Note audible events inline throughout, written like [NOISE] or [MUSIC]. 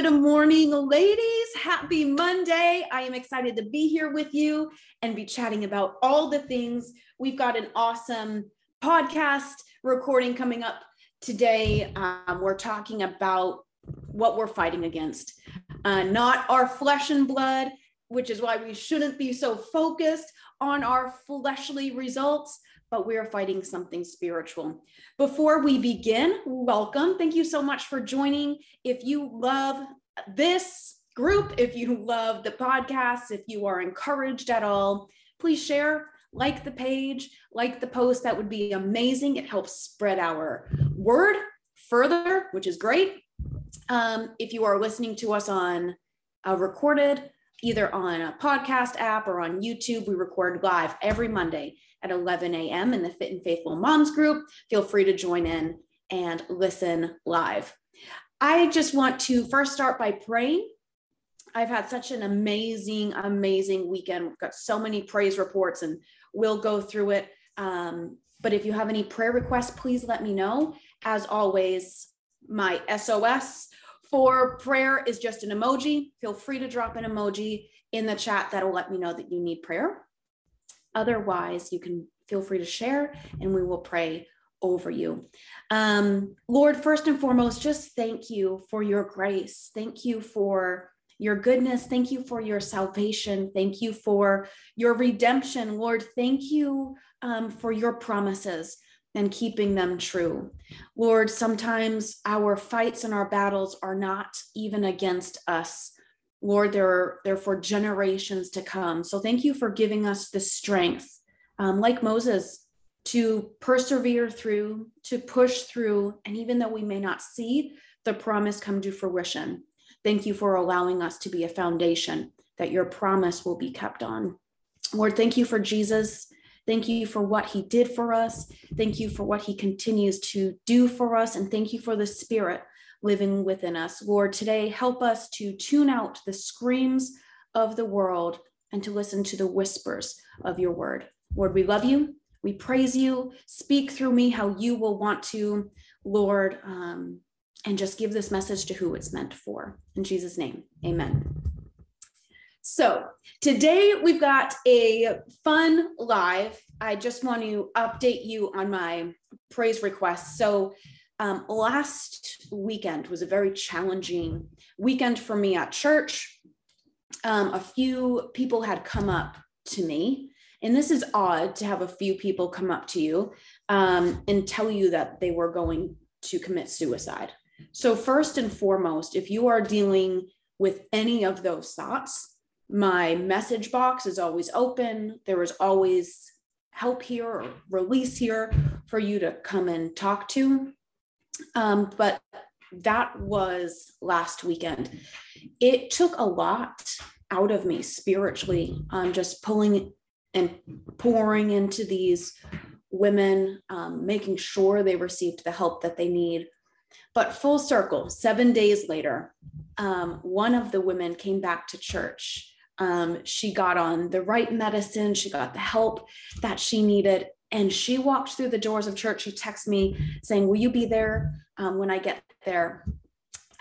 Good morning, ladies. Happy Monday. I am excited to be here with you and be chatting about all the things. We've got an awesome podcast recording coming up today. Um, we're talking about what we're fighting against, uh, not our flesh and blood, which is why we shouldn't be so focused on our fleshly results, but we are fighting something spiritual. Before we begin, welcome. Thank you so much for joining. If you love this group, if you love the podcast, if you are encouraged at all, please share, like the page, like the post. That would be amazing. It helps spread our word further, which is great. Um, if you are listening to us on a recorded, either on a podcast app or on YouTube, we record live every Monday at 11 a.m. in the Fit and Faithful Moms group. Feel free to join in and listen live. I just want to first start by praying. I've had such an amazing, amazing weekend. We've got so many praise reports and we'll go through it. Um, but if you have any prayer requests, please let me know. As always, my SOS for prayer is just an emoji. Feel free to drop an emoji in the chat that'll let me know that you need prayer. Otherwise, you can feel free to share and we will pray over you. Um, Lord, first and foremost, just thank you for your grace. Thank you for your goodness. Thank you for your salvation. Thank you for your redemption. Lord, thank you um, for your promises and keeping them true. Lord, sometimes our fights and our battles are not even against us, Lord, they're, for generations to come. So thank you for giving us the strength, um, like Moses, to persevere through, to push through. And even though we may not see the promise come to fruition, thank you for allowing us to be a foundation that your promise will be kept on. Lord, thank you for Jesus. Thank you for what he did for us. Thank you for what he continues to do for us. And thank you for the Spirit living within us. Lord, today help us to tune out the screams of the world and to listen to the whispers of your word. Lord, we love you. We praise you. Speak through me how you will want to, Lord, um, and just give this message to who it's meant for. In Jesus' name, amen. So today we've got a fun live. I just want to update you on my praise requests. So um, last weekend was a very challenging weekend for me at church. Um, a few people had come up to me, and this is odd to have a few people come up to you um, and tell you that they were going to commit suicide. So, first and foremost, if you are dealing with any of those thoughts, my message box is always open. There is always help here or release here for you to come and talk to. Um, but that was last weekend. It took a lot out of me spiritually, um, just pulling and pouring into these women, um, making sure they received the help that they need. But full circle, seven days later, um, one of the women came back to church. Um, she got on the right medicine, she got the help that she needed, and she walked through the doors of church. She texted me saying, Will you be there um, when I get there?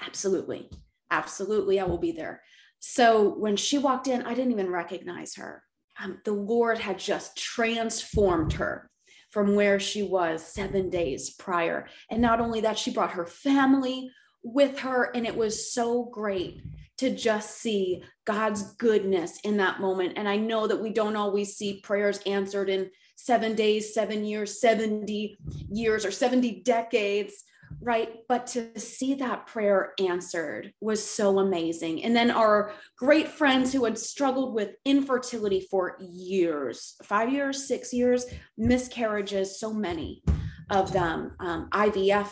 Absolutely. Absolutely. I will be there. So when she walked in, I didn't even recognize her. Um, the Lord had just transformed her from where she was seven days prior. And not only that, she brought her family with her. And it was so great to just see God's goodness in that moment. And I know that we don't always see prayers answered in seven days, seven years, 70 years, or 70 decades, right? But to see that prayer answered was so amazing. And then our great friends who had struggled with infertility for years five years, six years, miscarriages, so many of them, um, IVF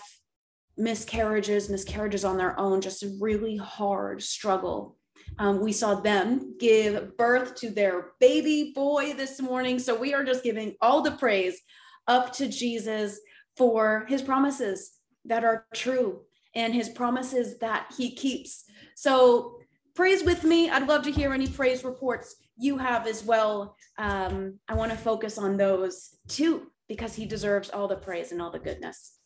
miscarriages, miscarriages on their own, just a really hard struggle um, we saw them give birth to their baby boy this morning. So we are just giving all the praise up to Jesus for his promises that are true and his promises that he keeps. So praise with me. I'd love to hear any praise reports you have as well. Um, I want to focus on those too because he deserves all the praise and all the goodness.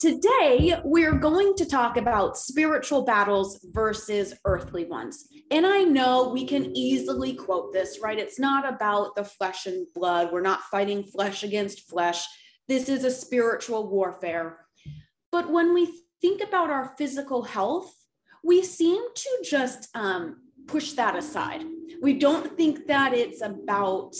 Today, we're going to talk about spiritual battles versus earthly ones. And I know we can easily quote this, right? It's not about the flesh and blood. We're not fighting flesh against flesh. This is a spiritual warfare. But when we think about our physical health, we seem to just um, push that aside. We don't think that it's about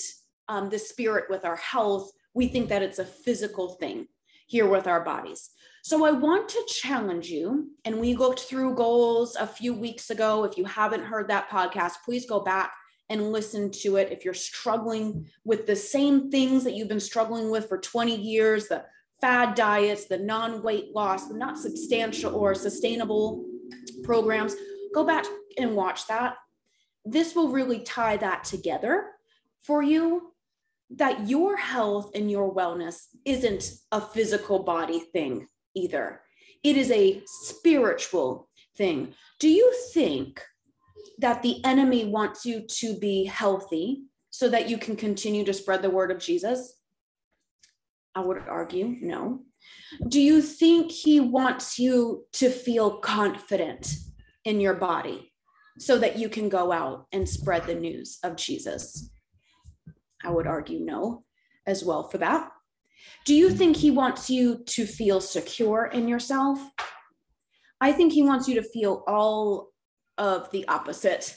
um, the spirit with our health. We think that it's a physical thing here with our bodies. So I want to challenge you. And we looked through goals a few weeks ago. If you haven't heard that podcast, please go back and listen to it. If you're struggling with the same things that you've been struggling with for 20 years, the fad diets, the non weight loss, the not substantial or sustainable programs, go back and watch that. This will really tie that together for you that your health and your wellness isn't a physical body thing either. It is a spiritual thing. Do you think that the enemy wants you to be healthy so that you can continue to spread the word of Jesus? I would argue no. Do you think he wants you to feel confident in your body so that you can go out and spread the news of Jesus? I would argue no as well for that. Do you think he wants you to feel secure in yourself? I think he wants you to feel all of the opposite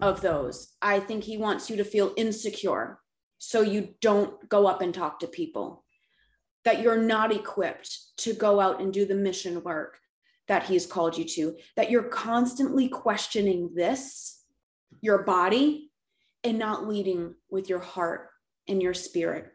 of those. I think he wants you to feel insecure so you don't go up and talk to people, that you're not equipped to go out and do the mission work that he's called you to, that you're constantly questioning this, your body, and not leading with your heart and your spirit.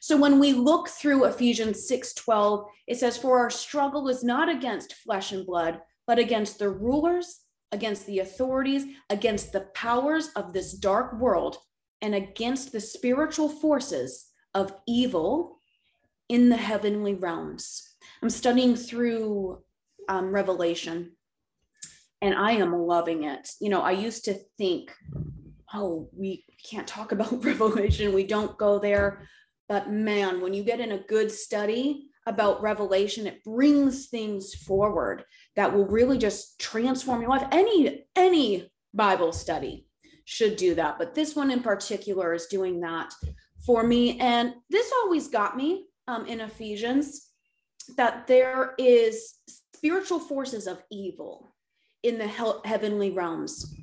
So when we look through Ephesians 6:12, it says for our struggle is not against flesh and blood, but against the rulers, against the authorities, against the powers of this dark world, and against the spiritual forces of evil in the heavenly realms. I'm studying through um, Revelation and I am loving it. You know, I used to think, oh, we can't talk [LAUGHS] about Revelation, we don't go there. But man, when you get in a good study about Revelation, it brings things forward that will really just transform your life. Any any Bible study should do that, but this one in particular is doing that for me. And this always got me um, in Ephesians that there is spiritual forces of evil in the he- heavenly realms.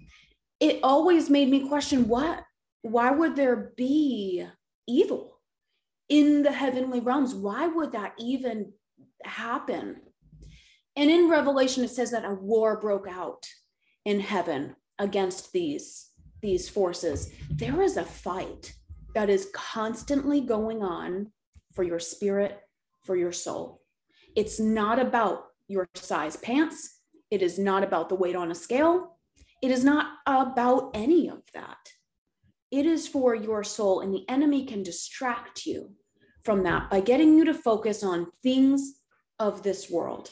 It always made me question what, why would there be evil? In the heavenly realms. Why would that even happen? And in Revelation, it says that a war broke out in heaven against these, these forces. There is a fight that is constantly going on for your spirit, for your soul. It's not about your size pants. It is not about the weight on a scale. It is not about any of that. It is for your soul, and the enemy can distract you from that by getting you to focus on things of this world.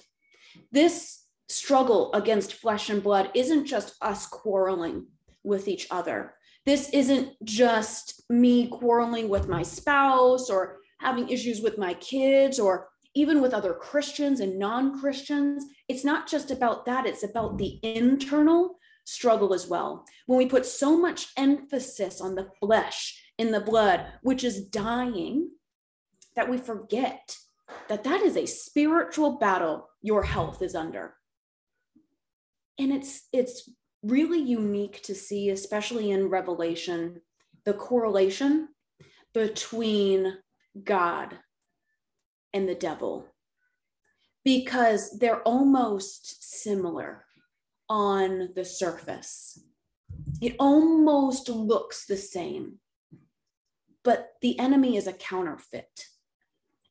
This struggle against flesh and blood isn't just us quarreling with each other. This isn't just me quarreling with my spouse or having issues with my kids or even with other Christians and non Christians. It's not just about that, it's about the internal struggle as well. When we put so much emphasis on the flesh in the blood, which is dying, that we forget that that is a spiritual battle your health is under. And it's it's really unique to see especially in revelation the correlation between God and the devil because they're almost similar on the surface. It almost looks the same, but the enemy is a counterfeit.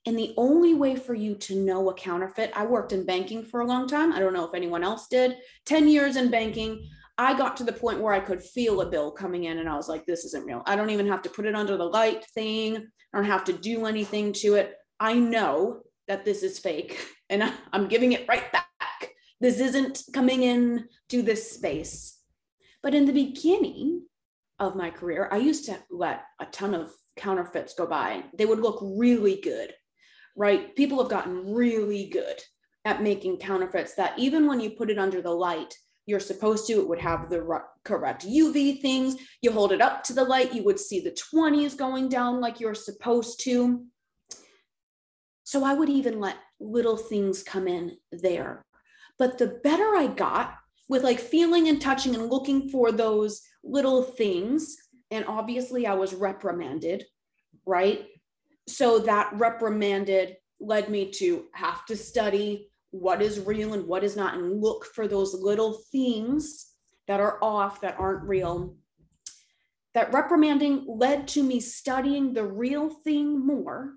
And the only way for you to know a counterfeit, I worked in banking for a long time. I don't know if anyone else did. 10 years in banking, I got to the point where I could feel a bill coming in and I was like, this isn't real. I don't even have to put it under the light thing. I don't have to do anything to it. I know that this is fake [LAUGHS] and I'm giving it right back. This isn't coming in to this space. But in the beginning of my career, I used to let a ton of counterfeits go by. They would look really good right? People have gotten really good at making counterfeits that even when you put it under the light, you're supposed to, it would have the correct UV things. You hold it up to the light, you would see the 20s going down like you're supposed to. So I would even let little things come in there. But the better I got with like feeling and touching and looking for those little things, and obviously I was reprimanded, right? So that reprimanded led me to have to study what is real and what is not and look for those little things that are off that aren't real that reprimanding led to me studying the real thing more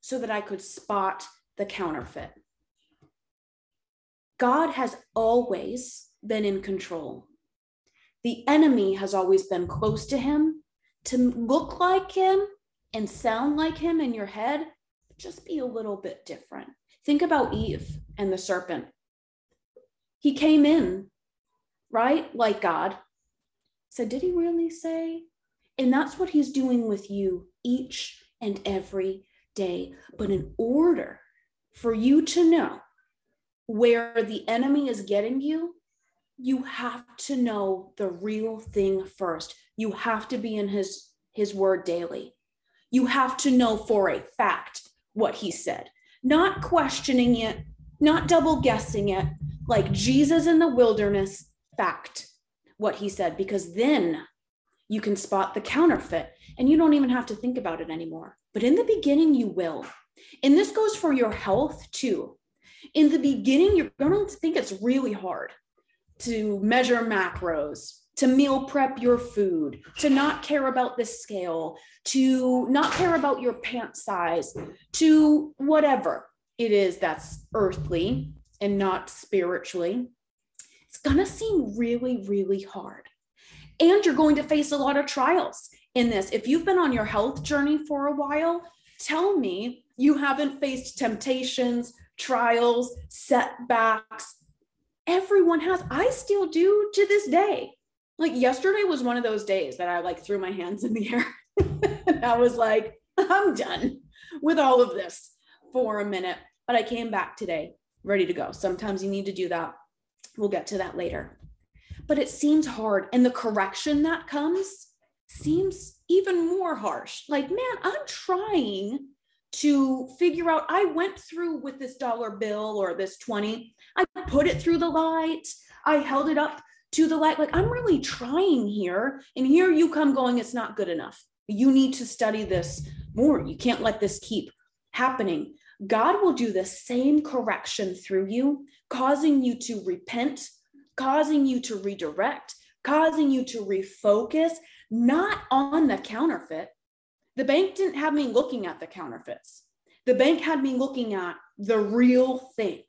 so that i could spot the counterfeit god has always been in control the enemy has always been close to him to look like him and sound like him in your head just be a little bit different Think about Eve and the serpent. He came in, right? Like God. So, did he really say? And that's what he's doing with you each and every day. But in order for you to know where the enemy is getting you, you have to know the real thing first. You have to be in his his word daily. You have to know for a fact what he said not questioning it, not double guessing it, like Jesus in the wilderness, fact, what he said, because then you can spot the counterfeit and you don't even have to think about it anymore. But in the beginning, you will. And this goes for your health too. In the beginning, you're going to think it's really hard to measure macros, to meal prep your food, to not care about the scale, to not care about your pant size, to whatever it is that's earthly and not spiritually. It's going to seem really, really hard. And you're going to face a lot of trials in this. If you've been on your health journey for a while, tell me you haven't faced temptations, trials, setbacks. Everyone has. I still do to this day like yesterday was one of those days that I like threw my hands in the air. and [LAUGHS] I was like, I'm done with all of this for a minute. But I came back today ready to go. Sometimes you need to do that. We'll get to that later. But it seems hard. And the correction that comes seems even more harsh. Like, man, I'm trying to figure out. I went through with this dollar bill or this 20, I put it through the light, I held it up to the light. Like, I'm really trying here. And here you come going, it's not good enough. You need to study this more. You can't let this keep happening. God will do the same correction through you, causing you to repent, causing you to redirect, causing you to refocus, not on the counterfeit. The bank didn't have me looking at the counterfeits. The bank had me looking at the real thing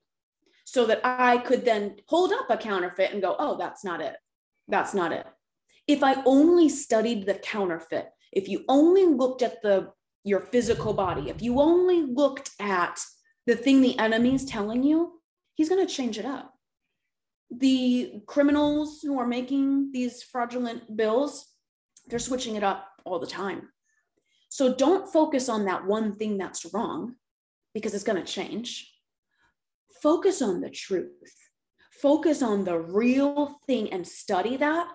so that I could then hold up a counterfeit and go, oh, that's not it. That's not it. If I only studied the counterfeit, if you only looked at the your physical body, if you only looked at the thing the enemy is telling you, he's going to change it up. The criminals who are making these fraudulent bills, they're switching it up all the time. So don't focus on that one thing that's wrong because it's going to change focus on the truth, focus on the real thing and study that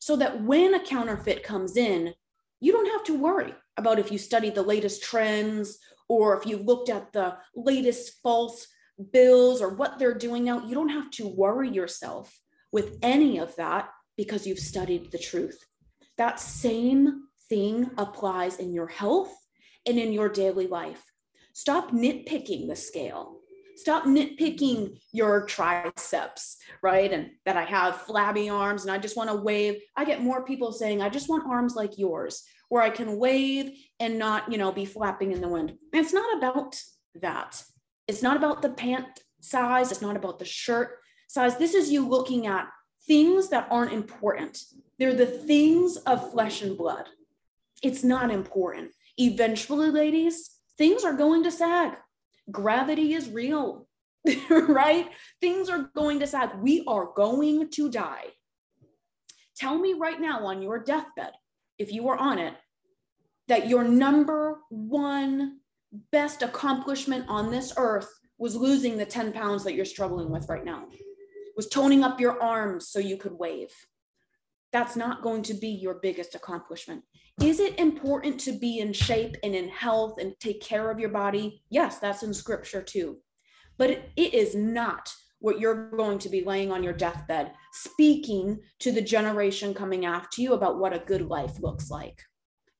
so that when a counterfeit comes in, you don't have to worry about if you studied the latest trends or if you looked at the latest false bills or what they're doing now. You don't have to worry yourself with any of that because you've studied the truth. That same thing applies in your health and in your daily life. Stop nitpicking the scale stop nitpicking your triceps, right? And that I have flabby arms and I just want to wave. I get more people saying, I just want arms like yours, where I can wave and not, you know, be flapping in the wind. It's not about that. It's not about the pant size. It's not about the shirt size. This is you looking at things that aren't important. They're the things of flesh and blood. It's not important. Eventually, ladies, things are going to sag gravity is real, [LAUGHS] right? Things are going to sag. We are going to die. Tell me right now on your deathbed, if you were on it, that your number one best accomplishment on this earth was losing the 10 pounds that you're struggling with right now, was toning up your arms so you could wave. That's not going to be your biggest accomplishment. Is it important to be in shape and in health and take care of your body? Yes, that's in scripture too. But it is not what you're going to be laying on your deathbed, speaking to the generation coming after you about what a good life looks like,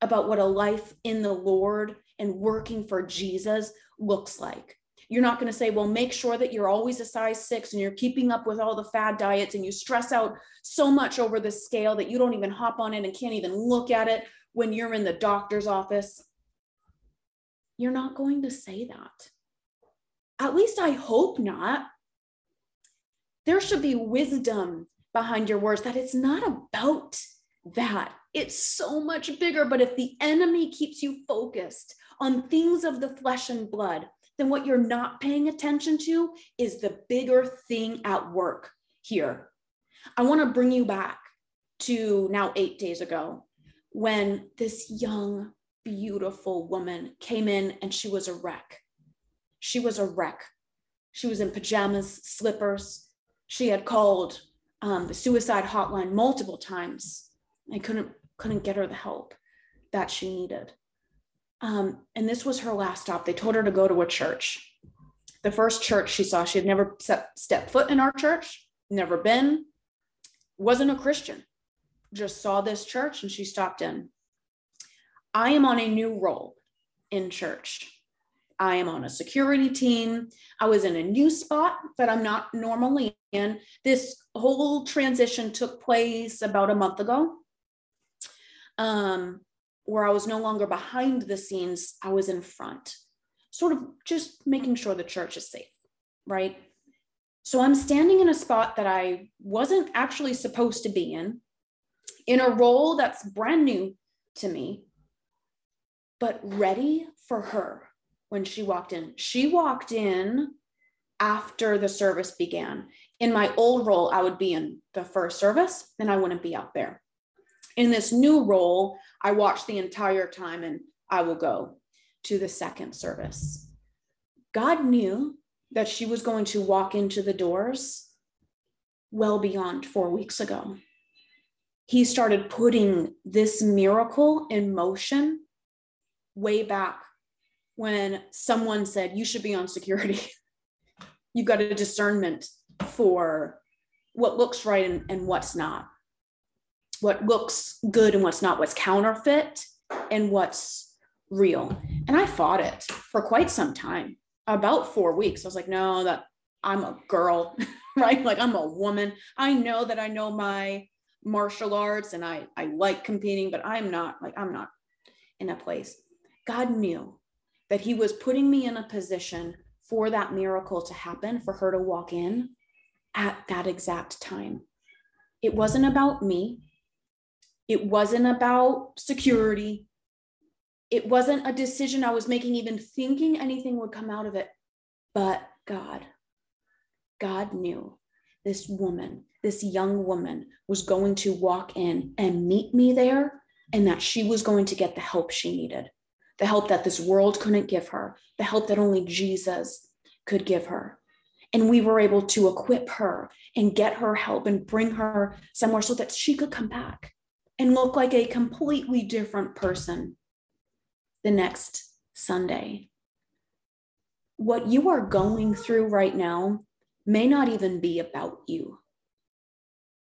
about what a life in the Lord and working for Jesus looks like. You're not going to say, well, make sure that you're always a size six and you're keeping up with all the fad diets and you stress out so much over the scale that you don't even hop on it and can't even look at it when you're in the doctor's office. You're not going to say that. At least I hope not. There should be wisdom behind your words that it's not about that. It's so much bigger. But if the enemy keeps you focused on things of the flesh and blood, then what you're not paying attention to is the bigger thing at work here. I want to bring you back to now eight days ago when this young, beautiful woman came in and she was a wreck. She was a wreck. She was in pajamas, slippers. She had called um, the suicide hotline multiple times. I couldn't couldn't get her the help that she needed. Um, and this was her last stop. They told her to go to a church. The first church she saw, she had never set, stepped foot in our church, never been, wasn't a Christian, just saw this church and she stopped in. I am on a new role in church. I am on a security team. I was in a new spot that I'm not normally in. This whole transition took place about a month ago. Um, where I was no longer behind the scenes, I was in front, sort of just making sure the church is safe, right? So I'm standing in a spot that I wasn't actually supposed to be in, in a role that's brand new to me, but ready for her when she walked in. She walked in after the service began. In my old role, I would be in the first service and I wouldn't be out there in this new role, I watch the entire time and I will go to the second service. God knew that she was going to walk into the doors well beyond four weeks ago. He started putting this miracle in motion way back when someone said, You should be on security. [LAUGHS] You've got a discernment for what looks right and, and what's not what looks good and what's not, what's counterfeit and what's real. And I fought it for quite some time, about four weeks. I was like, no, that I'm a girl, [LAUGHS] right? Like I'm a woman. I know that I know my martial arts and I, I like competing, but I'm not like, I'm not in a place. God knew that He was putting me in a position for that miracle to happen, for her to walk in at that exact time. It wasn't about me. It wasn't about security. It wasn't a decision I was making, even thinking anything would come out of it. But God, God knew this woman, this young woman, was going to walk in and meet me there, and that she was going to get the help she needed, the help that this world couldn't give her, the help that only Jesus could give her. And we were able to equip her and get her help and bring her somewhere so that she could come back and look like a completely different person the next Sunday. What you are going through right now may not even be about you.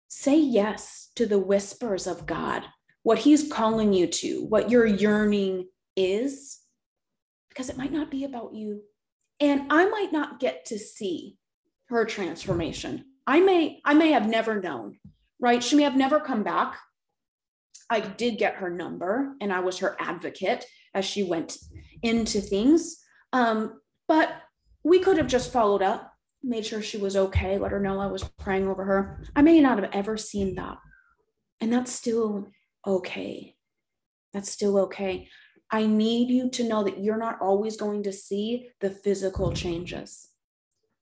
Say yes to the whispers of God, what He's calling you to, what your yearning is, because it might not be about you. And I might not get to see her transformation. I may, I may have never known, right? She may have never come back I did get her number and I was her advocate as she went into things. Um, but we could have just followed up, made sure she was okay, let her know I was praying over her. I may not have ever seen that. And that's still okay. That's still okay. I need you to know that you're not always going to see the physical changes.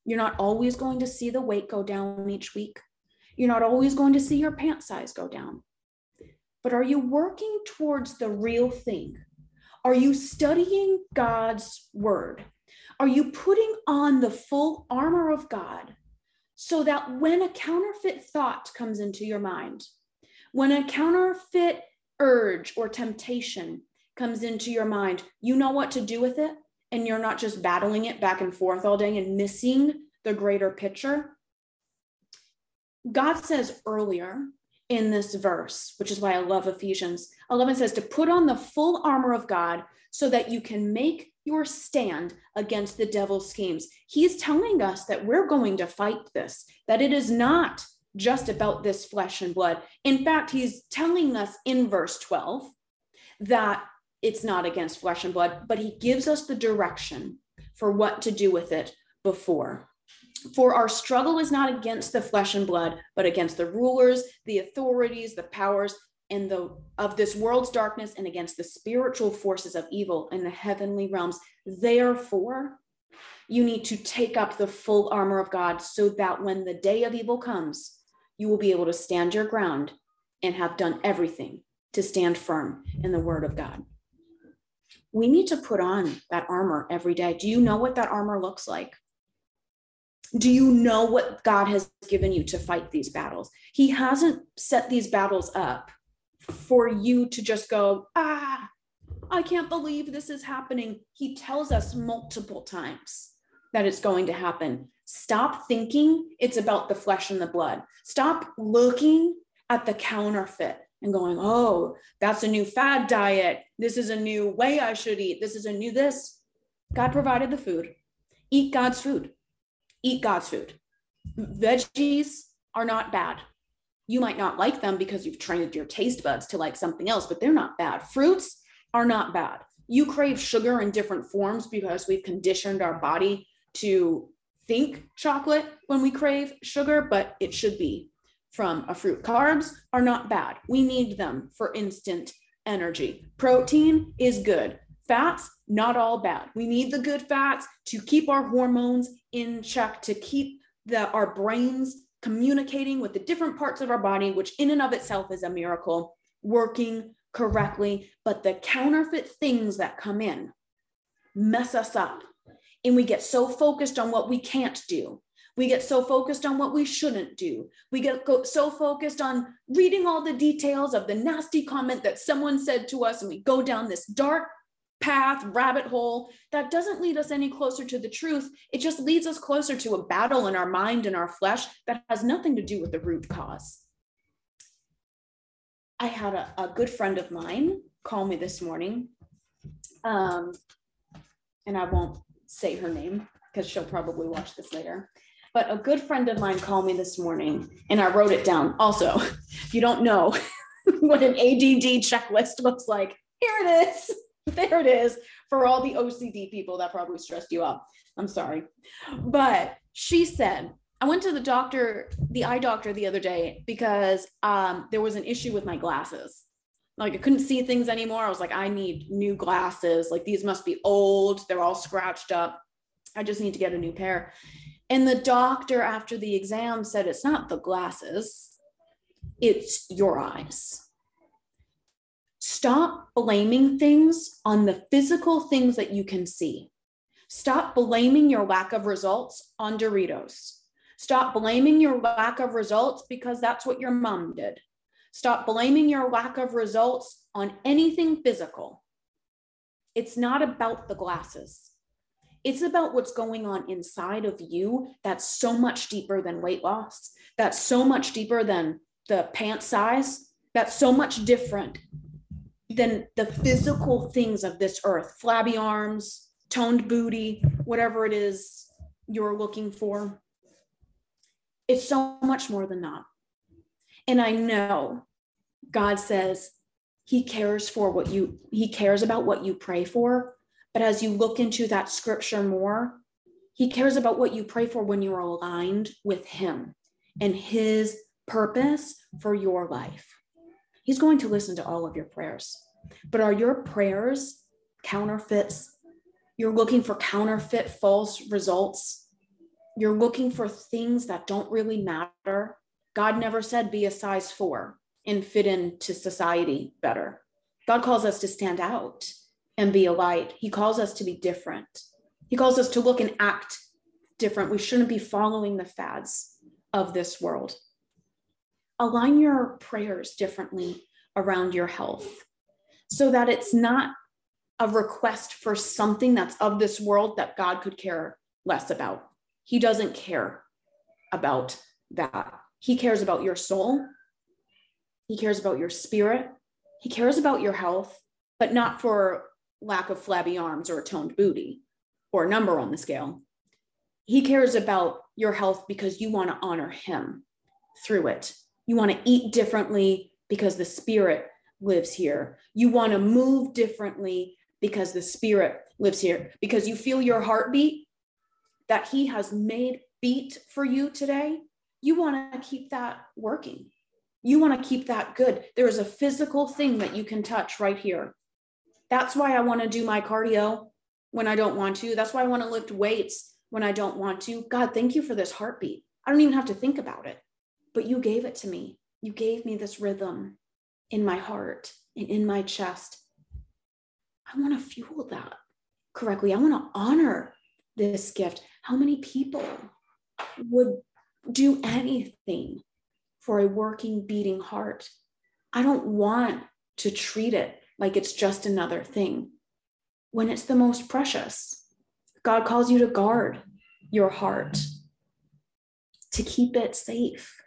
You're not always going to see the weight go down each week. You're not always going to see your pant size go down but are you working towards the real thing? Are you studying God's word? Are you putting on the full armor of God so that when a counterfeit thought comes into your mind, when a counterfeit urge or temptation comes into your mind, you know what to do with it? And you're not just battling it back and forth all day and missing the greater picture. God says earlier in this verse, which is why I love Ephesians 11 says to put on the full armor of God so that you can make your stand against the devil's schemes. He's telling us that we're going to fight this, that it is not just about this flesh and blood. In fact, he's telling us in verse 12 that it's not against flesh and blood, but he gives us the direction for what to do with it before. For our struggle is not against the flesh and blood, but against the rulers, the authorities, the powers, and the of this world's darkness, and against the spiritual forces of evil in the heavenly realms. Therefore, you need to take up the full armor of God so that when the day of evil comes, you will be able to stand your ground and have done everything to stand firm in the word of God. We need to put on that armor every day. Do you know what that armor looks like? Do you know what God has given you to fight these battles? He hasn't set these battles up for you to just go, ah, I can't believe this is happening. He tells us multiple times that it's going to happen. Stop thinking it's about the flesh and the blood. Stop looking at the counterfeit and going, oh, that's a new fad diet. This is a new way I should eat. This is a new this. God provided the food. Eat God's food eat God's food. Veggies are not bad. You might not like them because you've trained your taste buds to like something else, but they're not bad. Fruits are not bad. You crave sugar in different forms because we've conditioned our body to think chocolate when we crave sugar, but it should be from a fruit. Carbs are not bad. We need them for instant energy. Protein is good. Fats, not all bad. We need the good fats to keep our hormones in check, to keep the, our brains communicating with the different parts of our body, which in and of itself is a miracle, working correctly. But the counterfeit things that come in mess us up. And we get so focused on what we can't do. We get so focused on what we shouldn't do. We get so focused on reading all the details of the nasty comment that someone said to us, and we go down this dark path, rabbit hole that doesn't lead us any closer to the truth. It just leads us closer to a battle in our mind and our flesh that has nothing to do with the root cause. I had a, a good friend of mine call me this morning, um, and I won't say her name because she'll probably watch this later. But a good friend of mine called me this morning, and I wrote it down. Also, if [LAUGHS] you don't know [LAUGHS] what an ADD checklist looks like, here it is. [LAUGHS] there it is for all the OCD people that probably stressed you out. I'm sorry. But she said, I went to the doctor, the eye doctor the other day because um, there was an issue with my glasses. Like I couldn't see things anymore. I was like, I need new glasses. Like these must be old. They're all scratched up. I just need to get a new pair. And the doctor, after the exam, said, It's not the glasses, it's your eyes. Stop blaming things on the physical things that you can see. Stop blaming your lack of results on Doritos. Stop blaming your lack of results because that's what your mom did. Stop blaming your lack of results on anything physical. It's not about the glasses. It's about what's going on inside of you that's so much deeper than weight loss, that's so much deeper than the pant size, that's so much different than the physical things of this earth flabby arms, toned booty, whatever it is you're looking for. It's so much more than that. And I know God says he cares for what you, he cares about what you pray for. But as you look into that scripture more, he cares about what you pray for when you're aligned with him and his purpose for your life. He's going to listen to all of your prayers. But are your prayers counterfeits? You're looking for counterfeit false results. You're looking for things that don't really matter. God never said be a size four and fit into society better. God calls us to stand out and be a light. He calls us to be different. He calls us to look and act different. We shouldn't be following the fads of this world. Align your prayers differently around your health so that it's not a request for something that's of this world that God could care less about. He doesn't care about that. He cares about your soul. He cares about your spirit. He cares about your health, but not for lack of flabby arms or a toned booty or a number on the scale. He cares about your health because you want to honor him through it. You want to eat differently because the spirit lives here. You want to move differently because the spirit lives here, because you feel your heartbeat that he has made beat for you today. You want to keep that working. You want to keep that good. There is a physical thing that you can touch right here. That's why I want to do my cardio when I don't want to. That's why I want to lift weights when I don't want to. God, thank you for this heartbeat. I don't even have to think about it, but you gave it to me. You gave me this rhythm in my heart and in my chest. I want to fuel that correctly. I want to honor this gift. How many people would do anything for a working, beating heart? I don't want to treat it like it's just another thing when it's the most precious. God calls you to guard your heart, to keep it safe.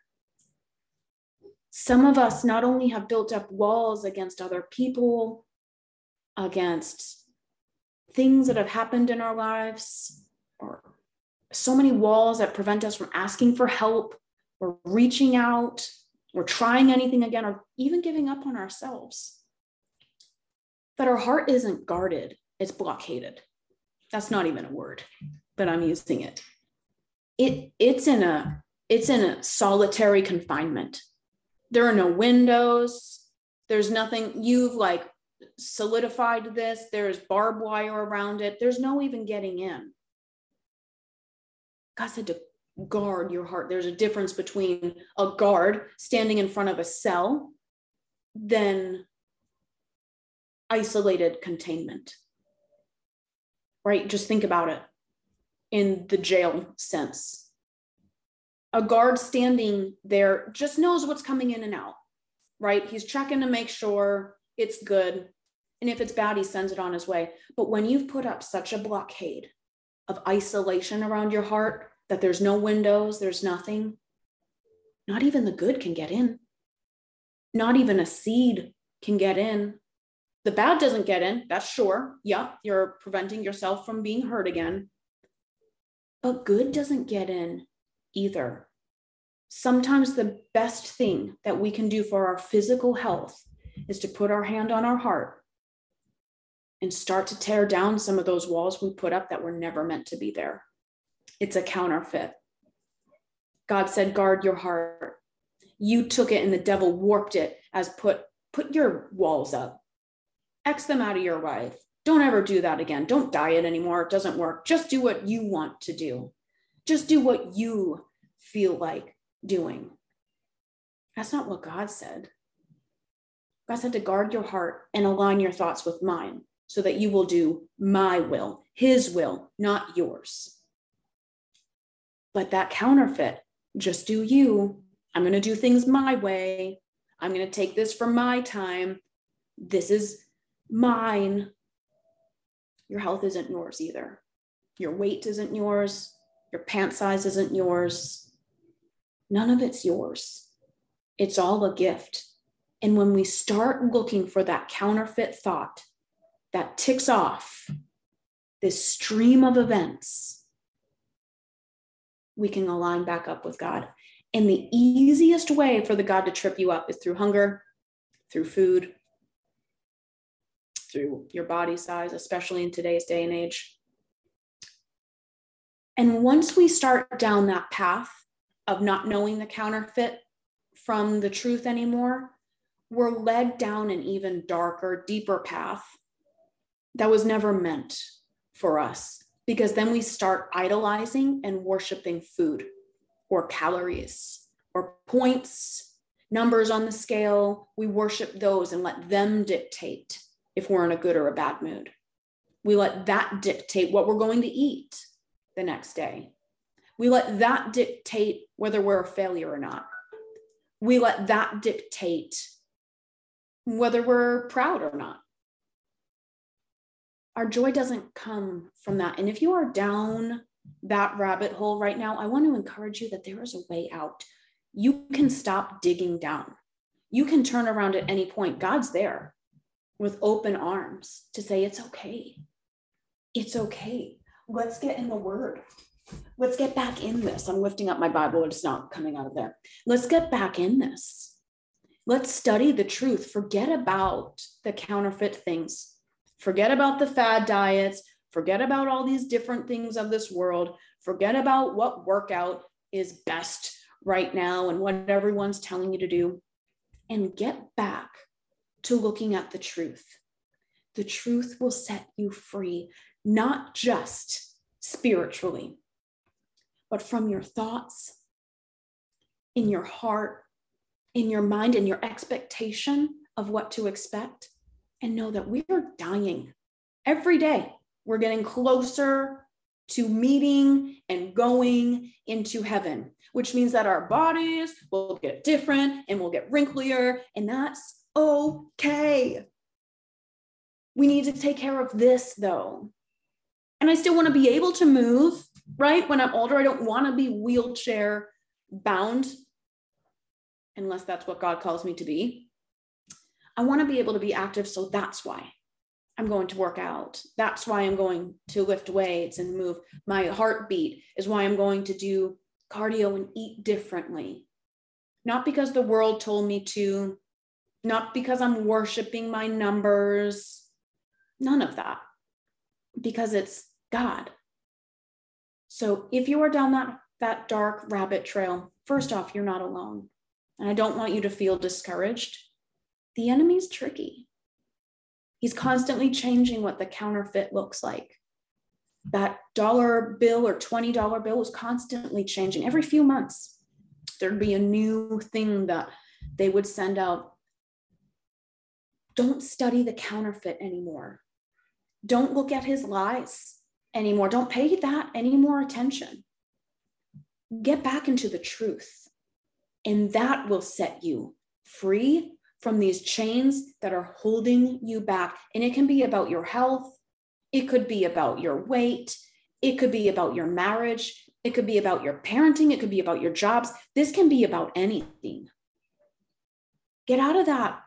Some of us not only have built up walls against other people, against things that have happened in our lives, or so many walls that prevent us from asking for help or reaching out or trying anything again or even giving up on ourselves. That our heart isn't guarded, it's blockaded. That's not even a word, but I'm using it. It it's in a it's in a solitary confinement. There are no windows. There's nothing you've like solidified this. There's barbed wire around it. There's no even getting in. God said to guard your heart. There's a difference between a guard standing in front of a cell than isolated containment. Right? Just think about it in the jail sense. A guard standing there just knows what's coming in and out, right? He's checking to make sure it's good. And if it's bad, he sends it on his way. But when you've put up such a blockade of isolation around your heart that there's no windows, there's nothing, not even the good can get in. Not even a seed can get in. The bad doesn't get in, that's sure. Yeah, you're preventing yourself from being hurt again. But good doesn't get in either. Sometimes the best thing that we can do for our physical health is to put our hand on our heart and start to tear down some of those walls we put up that were never meant to be there. It's a counterfeit. God said, guard your heart. You took it and the devil warped it as put put your walls up. X them out of your life. Don't ever do that again. Don't diet anymore. It doesn't work. Just do what you want to do. Just do what you feel like doing. That's not what God said. God said to guard your heart and align your thoughts with mine so that you will do my will, his will, not yours. But that counterfeit, just do you. I'm going to do things my way. I'm going to take this for my time. This is mine. Your health isn't yours either. Your weight isn't yours. Your pant size isn't yours. None of it's yours. It's all a gift. And when we start looking for that counterfeit thought that ticks off this stream of events, we can align back up with God. And the easiest way for the God to trip you up is through hunger, through food, through your body size, especially in today's day and age. And once we start down that path of not knowing the counterfeit from the truth anymore, we're led down an even darker, deeper path that was never meant for us because then we start idolizing and worshiping food or calories or points, numbers on the scale. We worship those and let them dictate if we're in a good or a bad mood. We let that dictate what we're going to eat the next day. We let that dictate whether we're a failure or not. We let that dictate whether we're proud or not. Our joy doesn't come from that. And if you are down that rabbit hole right now, I want to encourage you that there is a way out. You can stop digging down. You can turn around at any point. God's there with open arms to say, It's okay. It's okay. Let's get in the word. Let's get back in this. I'm lifting up my Bible, it's not coming out of there. Let's get back in this. Let's study the truth. Forget about the counterfeit things. Forget about the fad diets. Forget about all these different things of this world. Forget about what workout is best right now and what everyone's telling you to do. And get back to looking at the truth. The truth will set you free, not just spiritually, but from your thoughts, in your heart, in your mind, in your expectation of what to expect. And know that we are dying every day. We're getting closer to meeting and going into heaven, which means that our bodies will get different and will get wrinklier. And that's okay. We need to take care of this though. And I still want to be able to move, right? When I'm older, I don't want to be wheelchair bound, unless that's what God calls me to be. I want to be able to be active. So that's why I'm going to work out. That's why I'm going to lift weights and move. My heartbeat is why I'm going to do cardio and eat differently. Not because the world told me to, not because I'm worshiping my numbers, none of that, because it's God. So if you are down that, that dark rabbit trail, first off, you're not alone. And I don't want you to feel discouraged. The enemy's tricky. He's constantly changing what the counterfeit looks like. That dollar bill or $20 bill is constantly changing. Every few months, there'd be a new thing that they would send out don't study the counterfeit anymore. Don't look at his lies anymore. Don't pay that any more attention. Get back into the truth, and that will set you free from these chains that are holding you back. And it can be about your health, it could be about your weight, it could be about your marriage, it could be about your parenting, it could be about your jobs. This can be about anything. Get out of that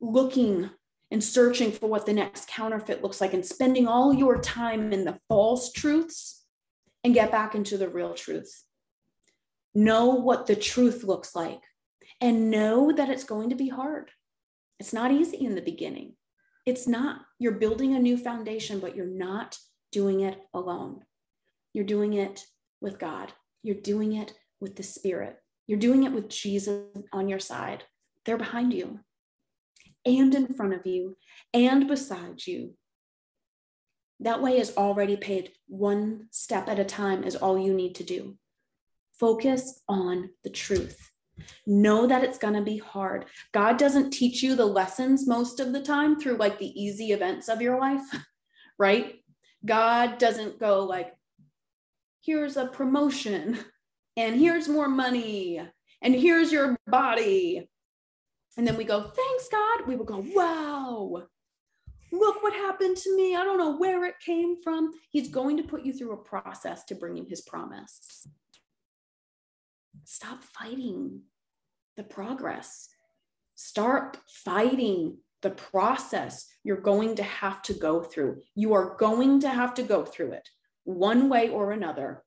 looking and searching for what the next counterfeit looks like and spending all your time in the false truths and get back into the real truth. Know what the truth looks like and know that it's going to be hard. It's not easy in the beginning. It's not. You're building a new foundation, but you're not doing it alone. You're doing it with God. You're doing it with the Spirit. You're doing it with Jesus on your side. They're behind you and in front of you and beside you. That way is already paid. One step at a time is all you need to do. Focus on the truth. Know that it's going to be hard. God doesn't teach you the lessons most of the time through like the easy events of your life, [LAUGHS] right? God doesn't go like, here's a promotion and here's more money and here's your body and then we go, thanks, God. We will go, wow, look what happened to me. I don't know where it came from. He's going to put you through a process to bring you his promise. Stop fighting the progress. Start fighting the process you're going to have to go through. You are going to have to go through it one way or another.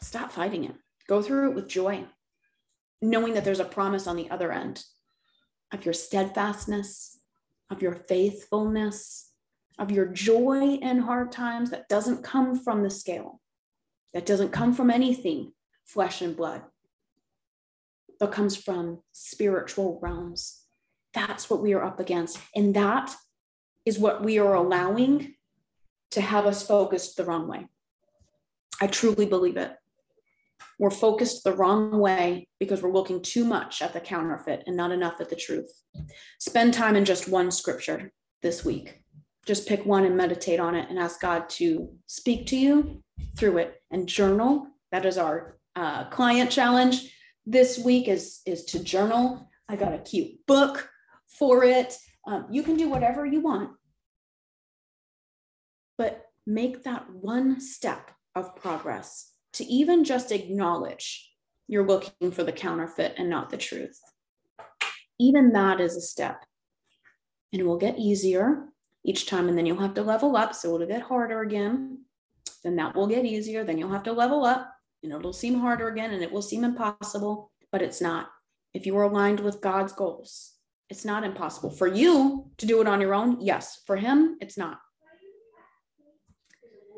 Stop fighting it. Go through it with joy knowing that there's a promise on the other end of your steadfastness, of your faithfulness, of your joy in hard times that doesn't come from the scale, that doesn't come from anything flesh and blood, but comes from spiritual realms. That's what we are up against. And that is what we are allowing to have us focused the wrong way. I truly believe it. We're focused the wrong way because we're looking too much at the counterfeit and not enough at the truth. Spend time in just one scripture this week. Just pick one and meditate on it and ask God to speak to you through it and journal. That is our uh, client challenge this week is, is to journal. I got a cute book for it. Um, you can do whatever you want, but make that one step of progress to even just acknowledge you're looking for the counterfeit and not the truth. Even that is a step. And it will get easier each time, and then you'll have to level up. So it'll get harder again. Then that will get easier. Then you'll have to level up, and it'll seem harder again, and it will seem impossible, but it's not. If you are aligned with God's goals, it's not impossible. For you to do it on your own, yes. For Him, it's not.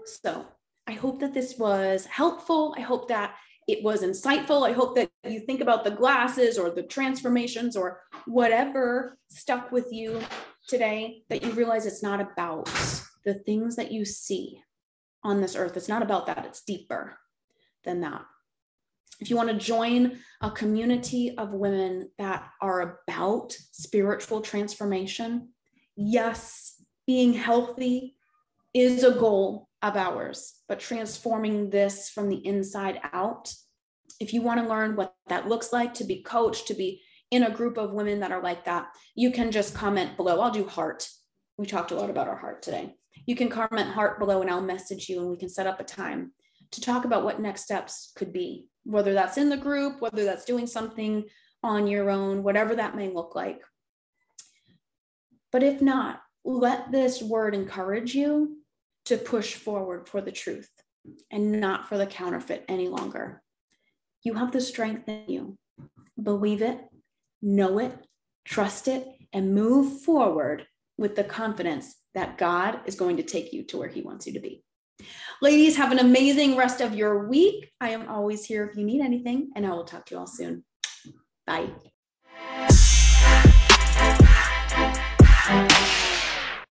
So I hope that this was helpful. I hope that it was insightful. I hope that you think about the glasses or the transformations or whatever stuck with you today, that you realize it's not about the things that you see on this earth. It's not about that, it's deeper than that. If you want to join a community of women that are about spiritual transformation, yes, being healthy is a goal of ours, but transforming this from the inside out. If you want to learn what that looks like to be coached, to be in a group of women that are like that, you can just comment below. I'll do heart. We talked a lot about our heart today. You can comment heart below and I'll message you and we can set up a time to talk about what next steps could be, whether that's in the group, whether that's doing something on your own, whatever that may look like. But if not, let this word encourage you to push forward for the truth and not for the counterfeit any longer. You have the strength in you. Believe it, know it, trust it, and move forward with the confidence that God is going to take you to where He wants you to be. Ladies, have an amazing rest of your week. I am always here if you need anything, and I will talk to you all soon. Bye.